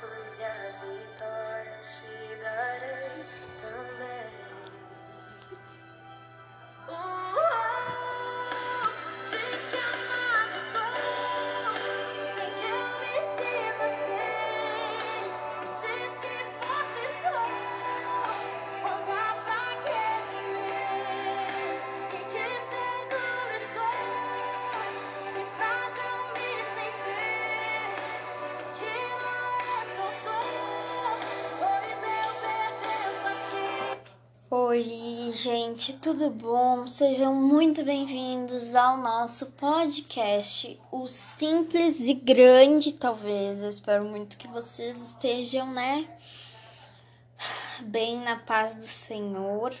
Te dei meus fracassos e as Oi, gente, tudo bom? Sejam muito bem-vindos ao nosso podcast, o Simples e Grande, talvez. Eu espero muito que vocês estejam, né, bem na paz do Senhor.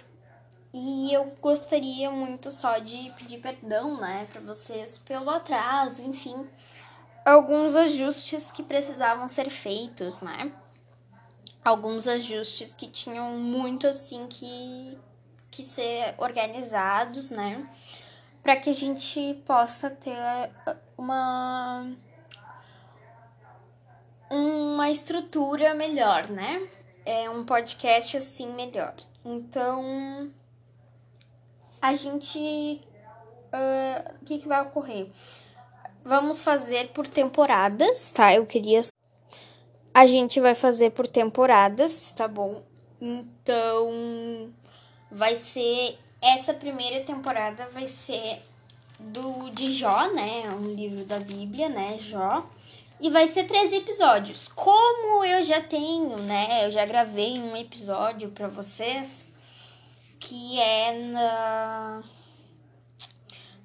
E eu gostaria muito só de pedir perdão, né, para vocês pelo atraso, enfim, alguns ajustes que precisavam ser feitos, né? alguns ajustes que tinham muito assim que, que ser organizados, né? Para que a gente possa ter uma uma estrutura melhor, né? É um podcast assim melhor. Então, a gente ah, o que que vai ocorrer? Vamos fazer por temporadas, tá? Eu queria a gente vai fazer por temporadas, tá bom? Então, vai ser essa primeira temporada vai ser do de Jó, né? Um livro da Bíblia, né? Jó. E vai ser três episódios. Como eu já tenho, né? Eu já gravei um episódio para vocês que é na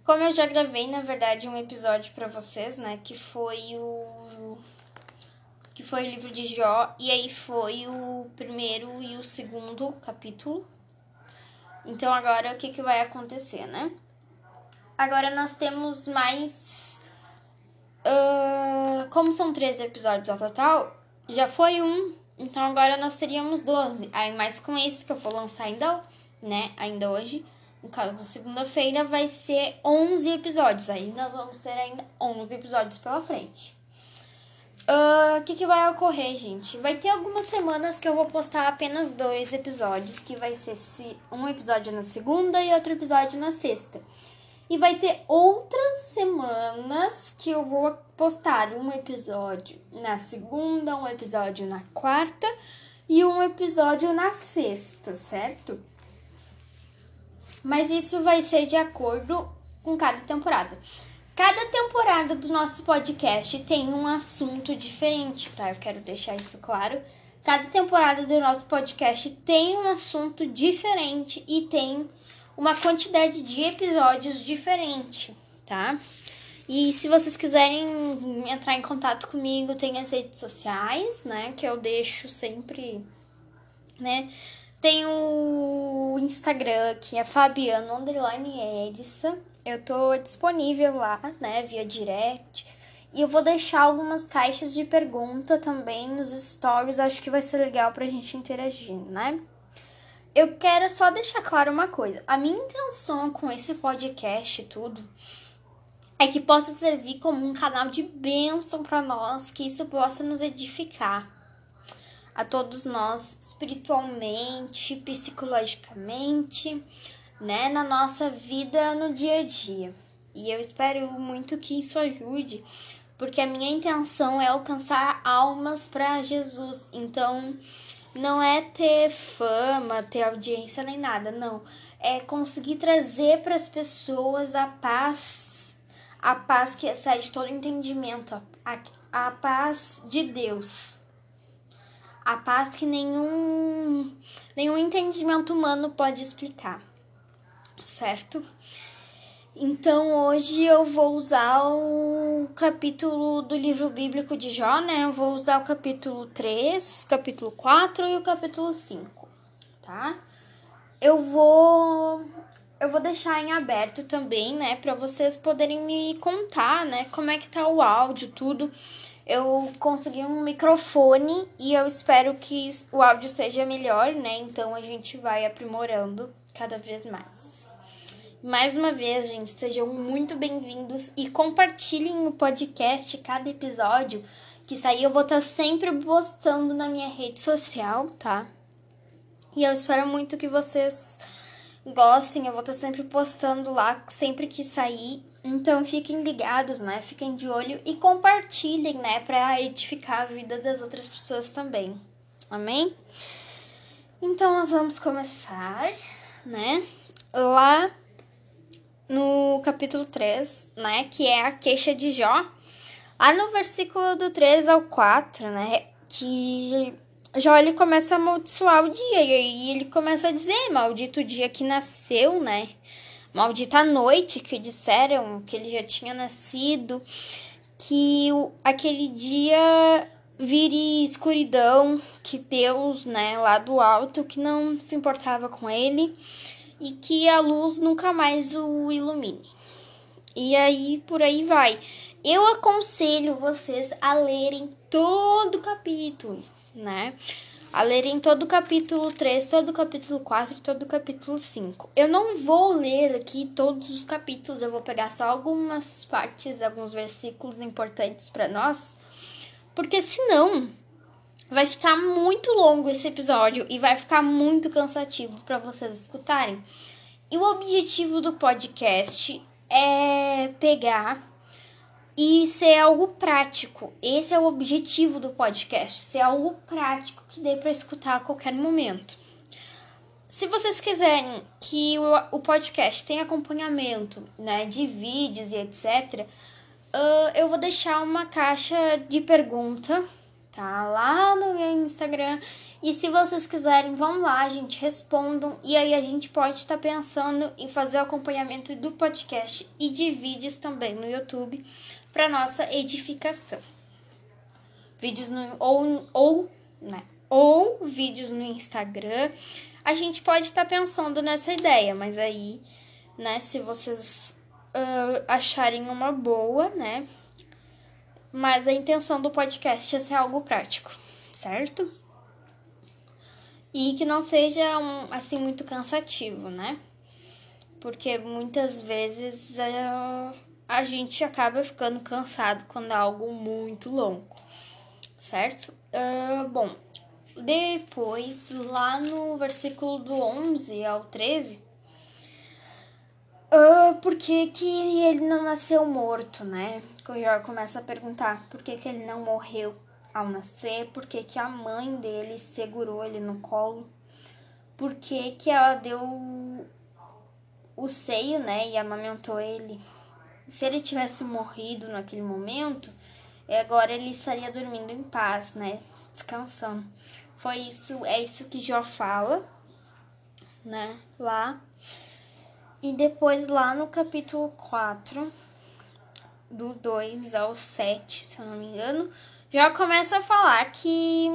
Como eu já gravei, na verdade, um episódio para vocês, né, que foi o que foi o livro de Jó, e aí foi o primeiro e o segundo capítulo. Então agora o que, que vai acontecer, né? Agora nós temos mais. ah, como são 13 episódios ao total, já foi um. Então agora nós teríamos 12. Aí mais com esse que eu vou lançar ainda, né? Ainda hoje. No caso da segunda-feira vai ser 11 episódios. Aí nós vamos ter ainda 11 episódios pela frente. Ah, O que, que vai ocorrer, gente? Vai ter algumas semanas que eu vou postar apenas dois episódios, que vai ser se- um episódio na segunda e outro episódio na sexta. E vai ter outras semanas que eu vou postar um episódio na segunda, um episódio na quarta e um episódio na sexta, certo? Mas isso vai ser de acordo com cada temporada. Cada temporada do nosso podcast tem um assunto diferente, tá? Eu quero deixar isso claro. Cada temporada do nosso podcast tem um assunto diferente e tem uma quantidade de episódios diferente, tá? E se vocês quiserem entrar em contato comigo, tem as redes sociais, né? Que eu deixo sempre, né? Tem o Instagram, que é Fabiano Edissa. Eu tô disponível lá, né, via direct. E eu vou deixar algumas caixas de pergunta também nos stories. Acho que vai ser legal pra gente interagir, né? Eu quero só deixar claro uma coisa. A minha intenção com esse podcast e tudo é que possa servir como um canal de bênção para nós, que isso possa nos edificar a todos nós espiritualmente, psicologicamente, né, na nossa vida no dia a dia. E eu espero muito que isso ajude, porque a minha intenção é alcançar almas para Jesus. Então, não é ter fama, ter audiência nem nada, não. É conseguir trazer para as pessoas a paz, a paz que excede todo entendimento, a, a paz de Deus a paz que nenhum, nenhum entendimento humano pode explicar, certo? Então hoje eu vou usar o capítulo do livro bíblico de Jó, né? Eu vou usar o capítulo 3, o capítulo 4 e o capítulo 5, tá? Eu vou eu vou deixar em aberto também, né, para vocês poderem me contar, né, como é que tá o áudio, tudo. Eu consegui um microfone e eu espero que o áudio esteja melhor, né? Então a gente vai aprimorando cada vez mais. Mais uma vez, gente, sejam muito bem-vindos e compartilhem o podcast, cada episódio que sair. Eu vou estar sempre postando na minha rede social, tá? E eu espero muito que vocês gostem. Eu vou estar sempre postando lá, sempre que sair. Então fiquem ligados, né? Fiquem de olho e compartilhem, né? Pra edificar a vida das outras pessoas também. Amém? Então nós vamos começar, né? Lá no capítulo 3, né? Que é a queixa de Jó. Lá no versículo do 3 ao 4, né? Que Jó ele começa a amaldiçoar o dia. E aí ele começa a dizer: Maldito o dia que nasceu, né? Maldita a noite que disseram que ele já tinha nascido. Que o, aquele dia vire escuridão, que Deus, né, lá do alto, que não se importava com ele e que a luz nunca mais o ilumine. E aí por aí vai. Eu aconselho vocês a lerem todo o capítulo, né? A lerem todo o capítulo 3, todo o capítulo 4 e todo o capítulo 5. Eu não vou ler aqui todos os capítulos, eu vou pegar só algumas partes, alguns versículos importantes para nós, porque senão vai ficar muito longo esse episódio e vai ficar muito cansativo para vocês escutarem. E o objetivo do podcast é pegar e ser algo prático. Esse é o objetivo do podcast, ser algo prático que dê para escutar a qualquer momento. Se vocês quiserem que o, podcast tenha acompanhamento, né, de vídeos e etc, uh, eu vou deixar uma caixa de pergunta tá lá no meu Instagram. E se vocês quiserem, vão lá, gente, respondam. E aí a gente pode estar tá pensando em fazer o acompanhamento do podcast e de vídeos também no YouTube para nossa edificação. Vídeos no ou ou, né? Ou vídeos no Instagram. A gente pode estar tá pensando nessa ideia, mas aí, né, se vocês uh, acharem uma boa, né? mas a intenção do podcast é ser algo prático, certo? E que não seja um, assim muito cansativo, né? Porque muitas vezes a, a gente acaba ficando cansado quando é algo muito longo, certo? Uh, bom, depois, lá no versículo do 11 ao 13, Uh, por que, que ele não nasceu morto, né? O Jó começa a perguntar por que, que ele não morreu ao nascer, por que, que a mãe dele segurou ele no colo, por que, que ela deu o seio, né, e amamentou ele. Se ele tivesse morrido naquele momento, agora ele estaria dormindo em paz, né, descansando. Foi isso, é isso que Jó fala, né, lá e depois lá no capítulo 4, do 2 ao 7, se eu não me engano, já começa a falar que,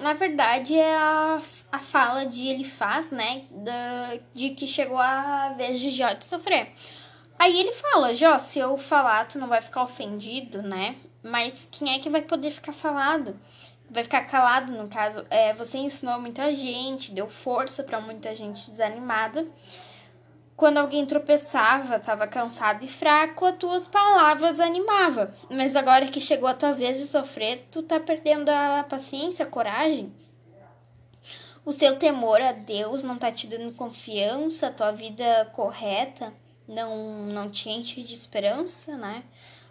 na verdade, é a, a fala de ele faz, né? Da, de que chegou a vez de Jó de sofrer. Aí ele fala, Jó, se eu falar, tu não vai ficar ofendido, né? Mas quem é que vai poder ficar falado? Vai ficar calado, no caso. É, você ensinou muita gente, deu força para muita gente desanimada. Quando alguém tropeçava, estava cansado e fraco, as tuas palavras animava. Mas agora que chegou a tua vez de sofrer, tu tá perdendo a paciência, a coragem. O seu temor a Deus não tá te dando confiança, a tua vida correta não não te enche de esperança, né?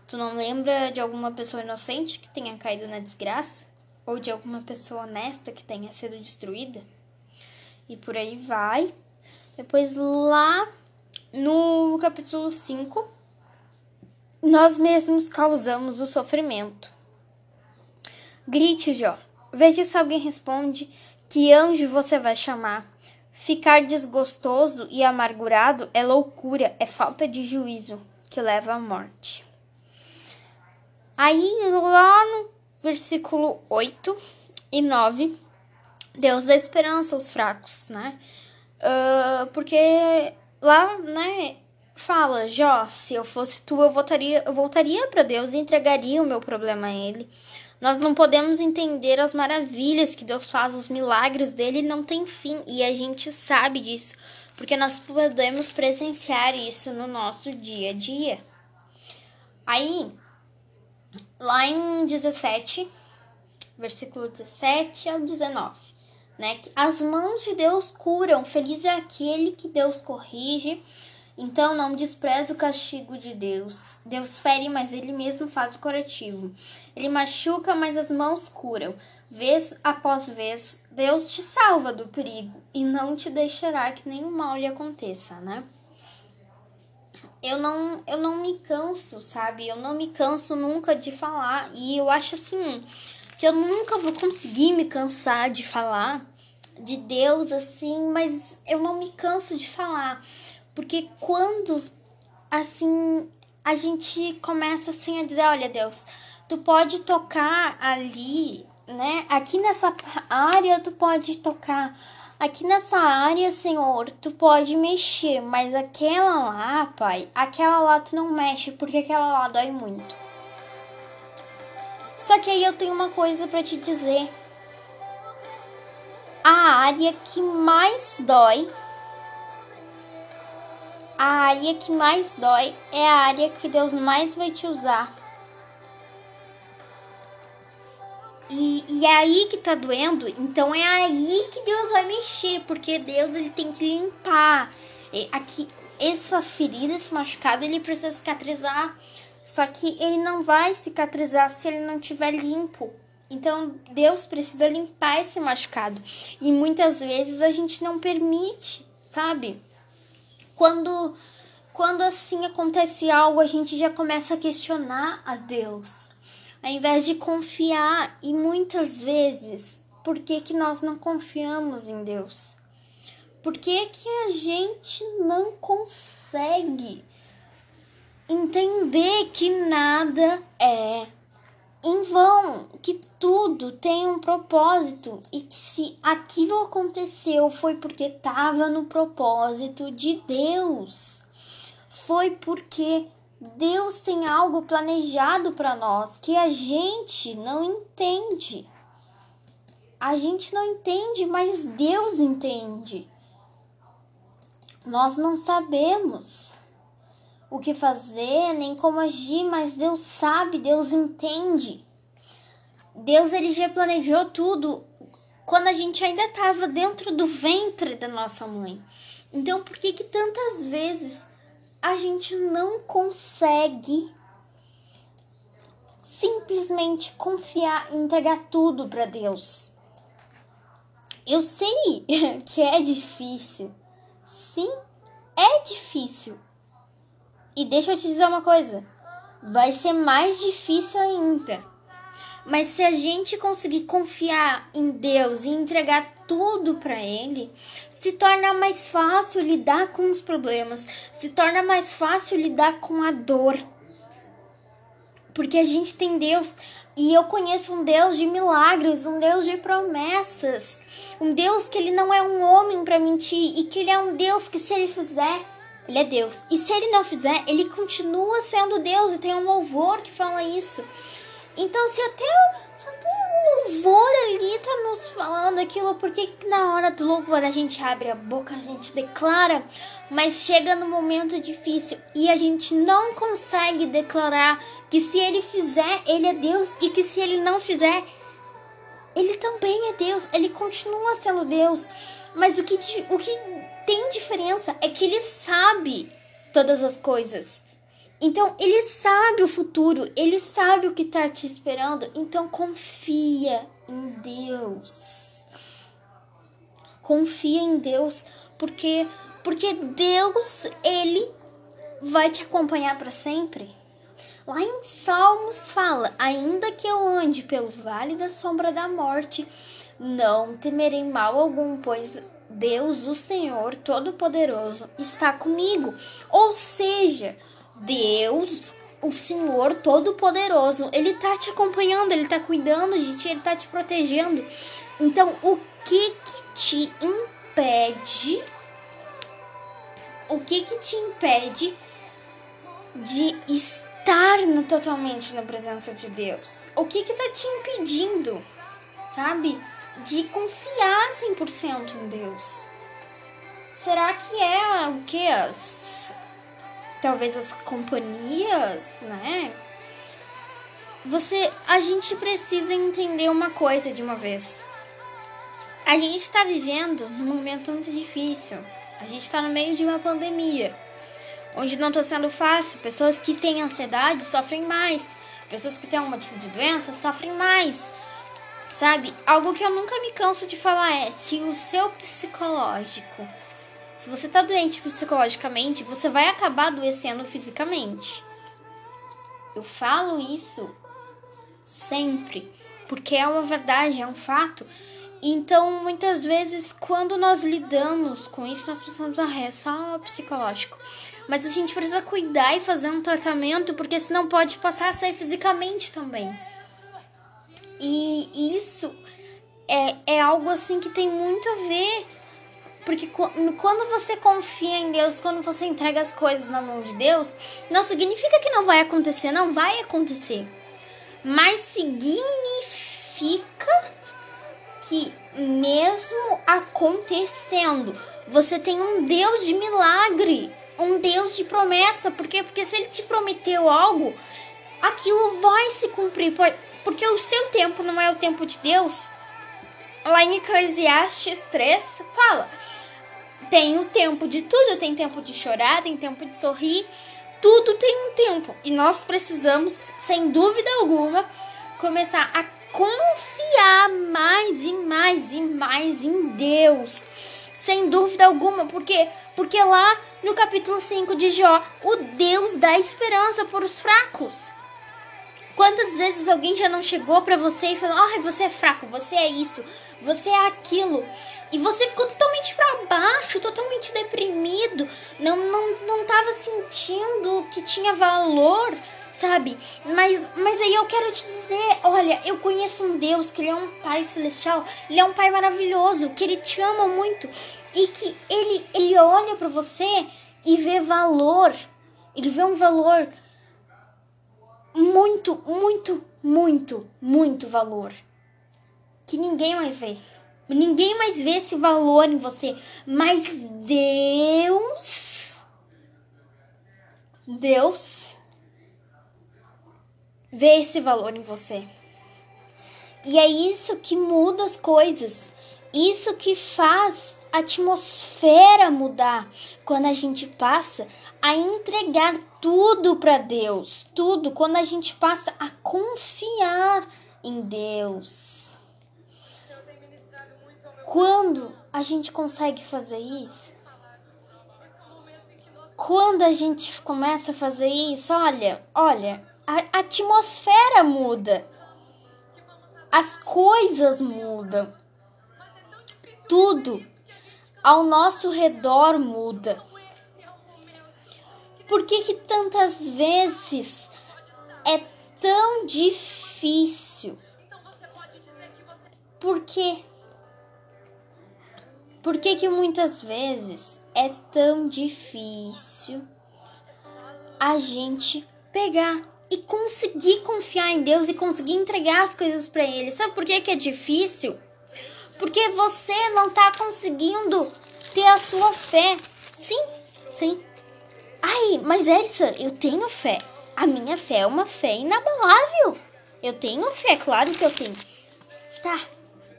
Tu não lembra de alguma pessoa inocente que tenha caído na desgraça ou de alguma pessoa honesta que tenha sido destruída? E por aí vai. Depois lá no capítulo 5, nós mesmos causamos o sofrimento. Grite, Jó. Veja se alguém responde que anjo você vai chamar. Ficar desgostoso e amargurado é loucura, é falta de juízo que leva à morte. Aí, lá no versículo 8 e 9, Deus dá esperança aos fracos, né? Uh, porque lá, né, fala, Jó, se eu fosse tu, eu voltaria, eu voltaria para Deus e entregaria o meu problema a ele. Nós não podemos entender as maravilhas que Deus faz, os milagres dele não tem fim e a gente sabe disso. porque nós podemos presenciar isso no nosso dia a dia. Aí, lá em 17, versículo 17 ao 19, né? As mãos de Deus curam, feliz é aquele que Deus corrige. Então não despreze o castigo de Deus. Deus fere, mas ele mesmo faz o curativo. Ele machuca, mas as mãos curam. Vez após vez, Deus te salva do perigo e não te deixará que nenhum mal lhe aconteça, né? Eu não, eu não me canso, sabe? Eu não me canso nunca de falar e eu acho assim que eu nunca vou conseguir me cansar de falar de Deus assim, mas eu não me canso de falar, porque quando assim a gente começa assim a dizer, olha Deus, tu pode tocar ali né? Aqui nessa área tu pode tocar. Aqui nessa área, Senhor, tu pode mexer, mas aquela lá, pai, aquela lá tu não mexe porque aquela lá dói muito. Só que aí eu tenho uma coisa para te dizer. A área que mais dói, a área que mais dói é a área que Deus mais vai te usar E, e é aí que tá doendo, então é aí que Deus vai mexer, porque Deus ele tem que limpar. E aqui, essa ferida, esse machucado, ele precisa cicatrizar. Só que ele não vai cicatrizar se ele não tiver limpo. Então Deus precisa limpar esse machucado. E muitas vezes a gente não permite, sabe? Quando quando assim acontece algo, a gente já começa a questionar a Deus ao invés de confiar. E muitas vezes, por que, que nós não confiamos em Deus? Por que, que a gente não consegue entender que nada é em vão, que tudo tem um propósito e que se aquilo aconteceu foi porque estava no propósito de Deus. Foi porque Deus tem algo planejado para nós que a gente não entende. A gente não entende, mas Deus entende. Nós não sabemos o que fazer, nem como agir, mas Deus sabe, Deus entende. Deus ele já planejou tudo quando a gente ainda estava dentro do ventre da nossa mãe. Então, por que que tantas vezes a gente não consegue simplesmente confiar e entregar tudo para Deus. Eu sei que é difícil. Sim, é difícil. E deixa eu te dizer uma coisa: vai ser mais difícil ainda. Mas se a gente conseguir confiar em Deus e entregar tudo para Ele, se torna mais fácil lidar com os problemas, se torna mais fácil lidar com a dor. Porque a gente tem Deus e eu conheço um Deus de milagres, um Deus de promessas, um Deus que ele não é um homem para mentir e que ele é um Deus que se ele fizer, ele é Deus. E se ele não fizer, ele continua sendo Deus e tem um louvor que fala isso. Então, se até, se o louvor ali tá nos falando aquilo, por que na hora do louvor a gente abre a boca, a gente declara, mas chega no momento difícil e a gente não consegue declarar que se ele fizer, ele é Deus e que se ele não fizer, ele também é Deus, ele continua sendo Deus. Mas o que, o que tem diferença é que ele sabe todas as coisas. Então, ele sabe o futuro, ele sabe o que está te esperando. Então, confia em Deus. Confia em Deus, porque porque Deus, ele vai te acompanhar para sempre. Lá em Salmos fala: Ainda que eu ande pelo vale da sombra da morte, não temerei mal algum, pois Deus, o Senhor Todo-Poderoso, está comigo. Ou seja, Deus, o Senhor Todo-Poderoso, Ele tá te acompanhando, Ele tá cuidando de ti, Ele tá te protegendo. Então, o que que te impede? O que que te impede de estar totalmente na presença de Deus? O que que tá te impedindo, sabe? De confiar 100% em Deus? Será que é o que? As, talvez as companhias, né? Você, a gente precisa entender uma coisa de uma vez. A gente está vivendo num momento muito difícil. A gente está no meio de uma pandemia, onde não está sendo fácil. Pessoas que têm ansiedade sofrem mais. Pessoas que têm alguma tipo de doença sofrem mais. Sabe? Algo que eu nunca me canso de falar é: se o seu psicológico, se você tá doente psicologicamente, você vai acabar adoecendo fisicamente. Eu falo isso sempre, porque é uma verdade, é um fato. Então, muitas vezes, quando nós lidamos com isso, nós pensamos, ah, é só psicológico. Mas a gente precisa cuidar e fazer um tratamento, porque senão pode passar a ser fisicamente também. E isso é, é algo assim que tem muito a ver. Porque quando você confia em Deus, quando você entrega as coisas na mão de Deus, não significa que não vai acontecer, não vai acontecer. Mas significa que mesmo acontecendo, você tem um Deus de milagre, um Deus de promessa, porque porque se ele te prometeu algo, aquilo vai se cumprir, porque o seu tempo não é o tempo de Deus. Lá em Eclesiastes 3 fala: tem o tempo de tudo, tem tempo de chorar, tem tempo de sorrir, tudo tem um tempo. E nós precisamos, sem dúvida alguma, começar a confiar mais e mais e mais em Deus. Sem dúvida alguma, porque porque lá no capítulo 5 de Jó, o Deus dá esperança para os fracos. Quantas vezes alguém já não chegou para você e falou: "Ai, você é fraco, você é isso, você é aquilo". E você ficou totalmente para baixo, totalmente deprimido, não não não tava sentindo que tinha valor sabe? Mas, mas aí eu quero te dizer, olha, eu conheço um Deus que ele é um Pai celestial, ele é um Pai maravilhoso, que ele te ama muito e que ele ele olha para você e vê valor. Ele vê um valor muito, muito, muito, muito valor que ninguém mais vê. Ninguém mais vê esse valor em você, mas Deus Deus vê esse valor em você. E é isso que muda as coisas. Isso que faz a atmosfera mudar quando a gente passa a entregar tudo para Deus, tudo, quando a gente passa a confiar em Deus. Quando a gente consegue fazer isso? Quando a gente começa a fazer isso, olha, olha, a atmosfera muda, as coisas mudam, tudo ao nosso redor muda. Por que, que tantas vezes é tão difícil? Por quê? Por que, que muitas vezes é tão difícil a gente pegar e conseguir confiar em Deus e conseguir entregar as coisas para Ele. Sabe por que, que é difícil? Porque você não tá conseguindo ter a sua fé. Sim, sim. Ai, mas Elsa, eu tenho fé. A minha fé é uma fé inabalável. Eu tenho fé, claro que eu tenho. Tá,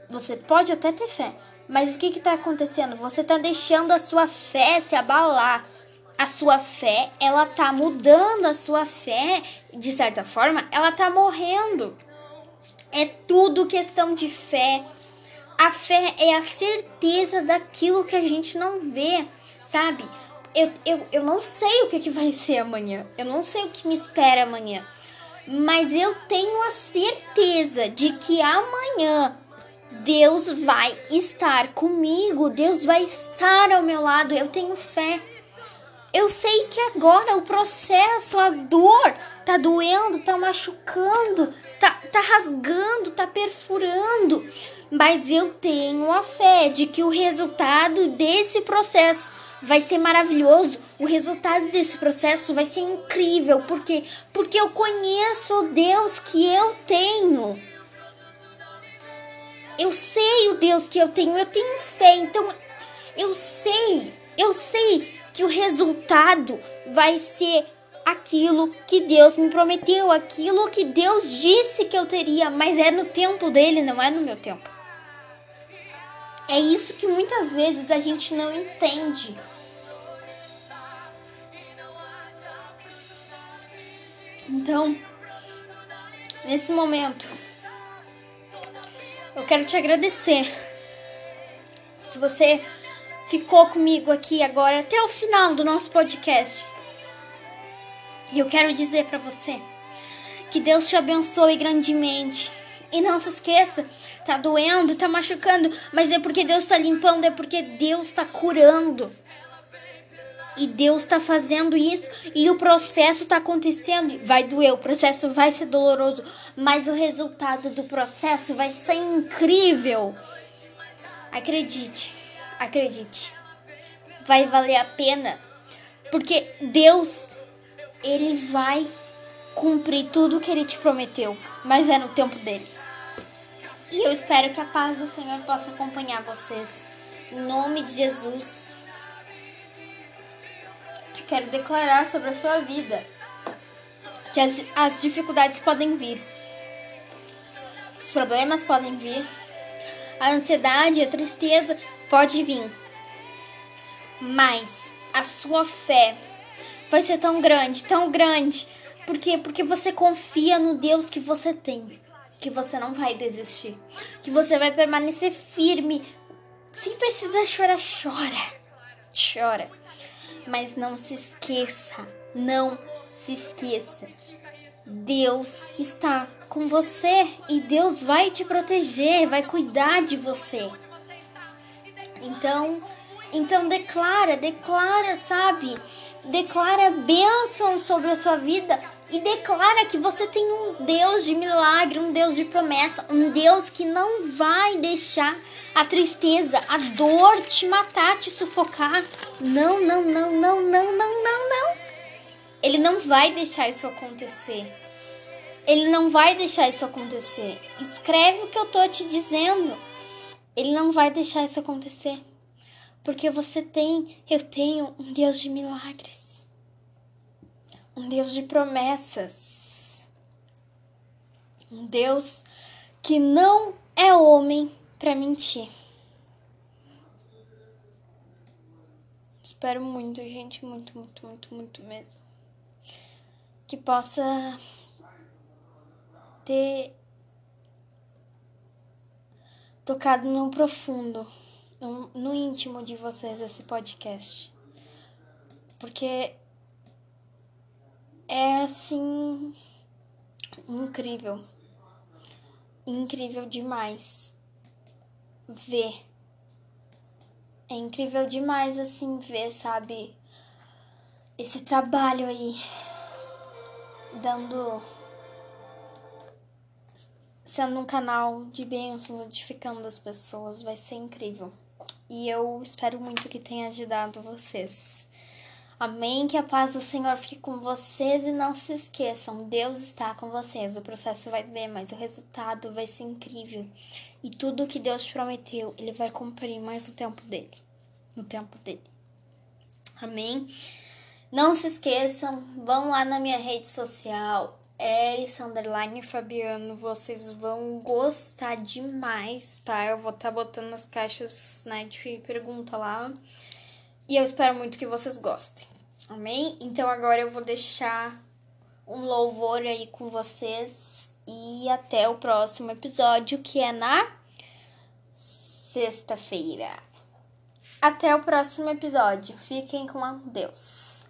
você pode até ter fé. Mas o que que tá acontecendo? Você tá deixando a sua fé se abalar a sua fé, ela tá mudando a sua fé, de certa forma, ela tá morrendo. É tudo questão de fé. A fé é a certeza daquilo que a gente não vê, sabe? Eu, eu, eu não sei o que, que vai ser amanhã. Eu não sei o que me espera amanhã. Mas eu tenho a certeza de que amanhã Deus vai estar comigo. Deus vai estar ao meu lado. Eu tenho fé. Eu sei que agora o processo, a dor, tá doendo, tá machucando, tá, tá rasgando, tá perfurando. Mas eu tenho a fé de que o resultado desse processo vai ser maravilhoso. O resultado desse processo vai ser incrível. Por quê? Porque eu conheço o Deus que eu tenho. Eu sei o Deus que eu tenho, eu tenho fé. Então eu sei eu sei que o resultado vai ser aquilo que Deus me prometeu, aquilo que Deus disse que eu teria, mas é no tempo dele, não é no meu tempo. É isso que muitas vezes a gente não entende. Então, nesse momento, eu quero te agradecer. Se você ficou comigo aqui agora até o final do nosso podcast. E eu quero dizer para você que Deus te abençoe grandemente. E não se esqueça, tá doendo, tá machucando, mas é porque Deus tá limpando, é porque Deus tá curando. E Deus tá fazendo isso e o processo tá acontecendo. Vai doer, o processo vai ser doloroso, mas o resultado do processo vai ser incrível. Acredite, acredite. Vai valer a pena, porque Deus ele vai cumprir tudo que ele te prometeu, mas é no tempo dele. E eu espero que a paz do Senhor possa acompanhar vocês. Em nome de Jesus. Eu quero declarar sobre a sua vida que as, as dificuldades podem vir, os problemas podem vir, a ansiedade, a tristeza pode vir, mas a sua fé vai ser tão grande, tão grande. Por quê? Porque você confia no Deus que você tem. Que você não vai desistir. Que você vai permanecer firme. Se precisar chorar, chora. Chora. Mas não se esqueça. Não se esqueça. Deus está com você e Deus vai te proteger, vai cuidar de você. Então, então declara, declara, sabe? Declara bênção sobre a sua vida e declara que você tem um Deus de milagre, um Deus de promessa, um Deus que não vai deixar a tristeza, a dor te matar, te sufocar. Não, não, não, não, não, não, não, não. Ele não vai deixar isso acontecer. Ele não vai deixar isso acontecer. Escreve o que eu tô te dizendo. Ele não vai deixar isso acontecer. Porque você tem, eu tenho um Deus de milagres. Um Deus de promessas. Um Deus que não é homem para mentir. Espero muito, gente, muito, muito, muito, muito mesmo. Que possa ter tocado no profundo no, íntimo de vocês esse podcast. Porque é assim incrível. Incrível demais ver. É incrível demais assim ver, sabe, esse trabalho aí dando sendo um canal de bênçãos, edificando as pessoas, vai ser incrível e eu espero muito que tenha ajudado vocês. Amém. Que a paz do Senhor fique com vocês e não se esqueçam, Deus está com vocês. O processo vai doer, mas o resultado vai ser incrível. E tudo que Deus prometeu, Ele vai cumprir mais no tempo dele. No tempo dele. Amém. Não se esqueçam, vão lá na minha rede social, Eris Underline Fabiano, vocês vão gostar demais, tá? Eu vou estar tá botando as caixas né, de pergunta lá. E eu espero muito que vocês gostem. Amém? Então agora eu vou deixar um louvor aí com vocês. E até o próximo episódio, que é na sexta-feira. Até o próximo episódio. Fiquem com Deus.